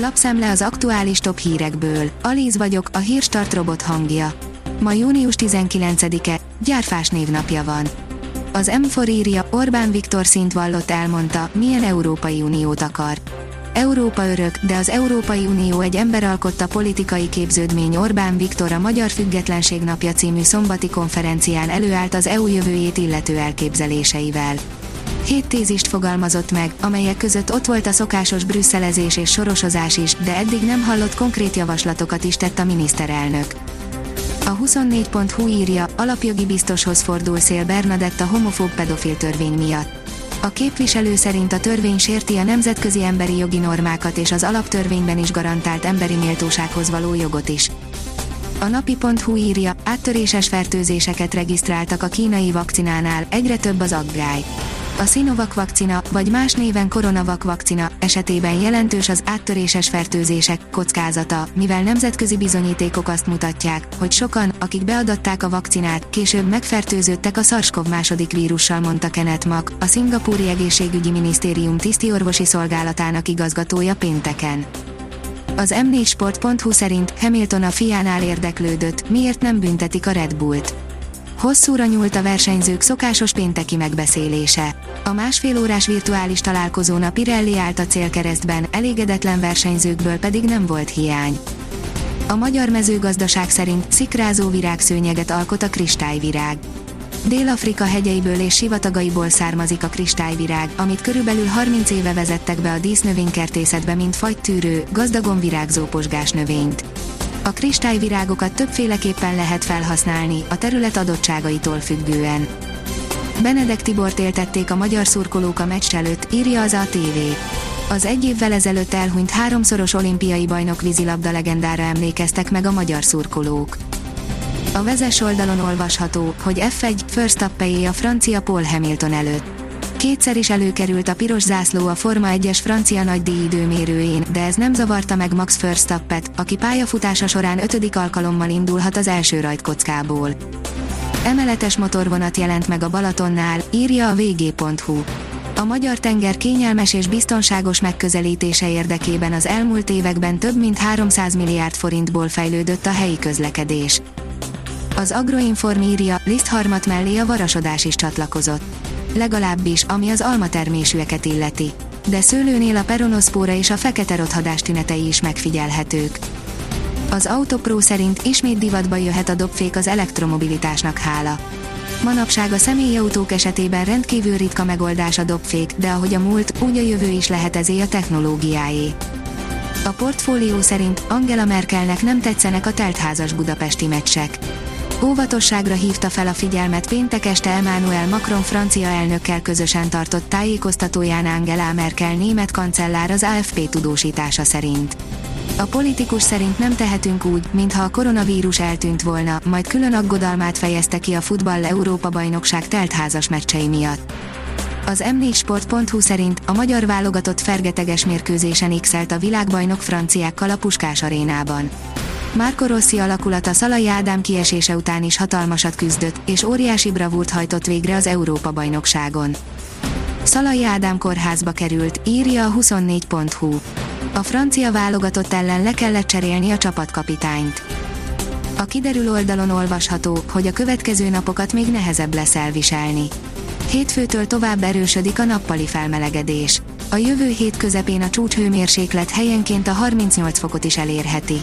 Lapszemle az aktuális top hírekből. Alíz vagyok, a hírstart robot hangja. Ma június 19-e, gyárfás névnapja van. Az M4 írja, Orbán Viktor szint vallott elmondta, milyen Európai Uniót akar. Európa örök, de az Európai Unió egy emberalkotta politikai képződmény Orbán Viktor a Magyar Függetlenség Napja című szombati konferencián előállt az EU jövőjét illető elképzeléseivel. Hét tézist fogalmazott meg, amelyek között ott volt a szokásos brüsszelezés és sorosozás is, de eddig nem hallott konkrét javaslatokat is tett a miniszterelnök. A 24.hu írja, alapjogi biztoshoz fordul Szél Bernadett a homofób pedofil törvény miatt. A képviselő szerint a törvény sérti a nemzetközi emberi jogi normákat és az alaptörvényben is garantált emberi méltósághoz való jogot is. A napi.hu írja, áttöréses fertőzéseket regisztráltak a kínai vakcinánál, egyre több az aggály a Sinovac vakcina, vagy más néven Coronavac vakcina esetében jelentős az áttöréses fertőzések kockázata, mivel nemzetközi bizonyítékok azt mutatják, hogy sokan, akik beadatták a vakcinát, később megfertőződtek a SARS-CoV második vírussal, mondta Kenneth Mack, a Szingapúri Egészségügyi Minisztérium tisztiorvosi szolgálatának igazgatója pénteken. Az m4sport.hu szerint Hamilton a fiánál érdeklődött, miért nem büntetik a Red Bullt. Hosszúra nyúlt a versenyzők szokásos pénteki megbeszélése. A másfél órás virtuális találkozón a Pirelli állt a célkeresztben, elégedetlen versenyzőkből pedig nem volt hiány. A magyar mezőgazdaság szerint szikrázó virágszőnyeget alkot a kristályvirág. Dél-Afrika hegyeiből és sivatagaiból származik a kristályvirág, amit körülbelül 30 éve vezettek be a dísznövénykertészetbe, mint fagytűrő, gazdagon virágzó posgás növényt. A kristályvirágokat többféleképpen lehet felhasználni, a terület adottságaitól függően. Benedek Tibort éltették a magyar szurkolók a meccs előtt, írja az ATV. Az egy évvel ezelőtt elhunyt háromszoros olimpiai bajnok vízilabda legendára emlékeztek meg a magyar szurkolók. A vezes oldalon olvasható, hogy F1 First a francia Paul Hamilton előtt. Kétszer is előkerült a piros zászló a Forma 1-es francia nagydíj időmérőjén, de ez nem zavarta meg Max Verstappet, aki pályafutása során ötödik alkalommal indulhat az első rajtkockából. Emeletes motorvonat jelent meg a Balatonnál, írja a vg.hu. A magyar tenger kényelmes és biztonságos megközelítése érdekében az elmúlt években több mint 300 milliárd forintból fejlődött a helyi közlekedés. Az Agroinform írja, lisztharmat mellé a varasodás is csatlakozott legalábbis ami az almatermésűeket illeti. De szőlőnél a peronoszpóra és a fekete rothadás tünetei is megfigyelhetők. Az Autopro szerint ismét divatba jöhet a dobfék az elektromobilitásnak hála. Manapság a személyautók esetében rendkívül ritka megoldás a dobfék, de ahogy a múlt, úgy a jövő is lehet ezé a technológiáé. A portfólió szerint Angela Merkelnek nem tetszenek a teltházas budapesti meccsek Óvatosságra hívta fel a figyelmet péntek este Emmanuel Macron francia elnökkel közösen tartott tájékoztatóján Angela Merkel német kancellár az AFP tudósítása szerint. A politikus szerint nem tehetünk úgy, mintha a koronavírus eltűnt volna, majd külön aggodalmát fejezte ki a futball Európa bajnokság teltházas meccsei miatt. Az m4sport.hu szerint a magyar válogatott fergeteges mérkőzésen x a világbajnok franciákkal a Puskás arénában. Marco Rossi alakulata Szalai Ádám kiesése után is hatalmasat küzdött, és óriási bravúrt hajtott végre az Európa-bajnokságon. Szalai Ádám kórházba került, írja a 24.hu. A francia válogatott ellen le kellett cserélni a csapatkapitányt. A kiderül oldalon olvasható, hogy a következő napokat még nehezebb lesz elviselni. Hétfőtől tovább erősödik a nappali felmelegedés. A jövő hét közepén a csúcshőmérséklet helyenként a 38 fokot is elérheti.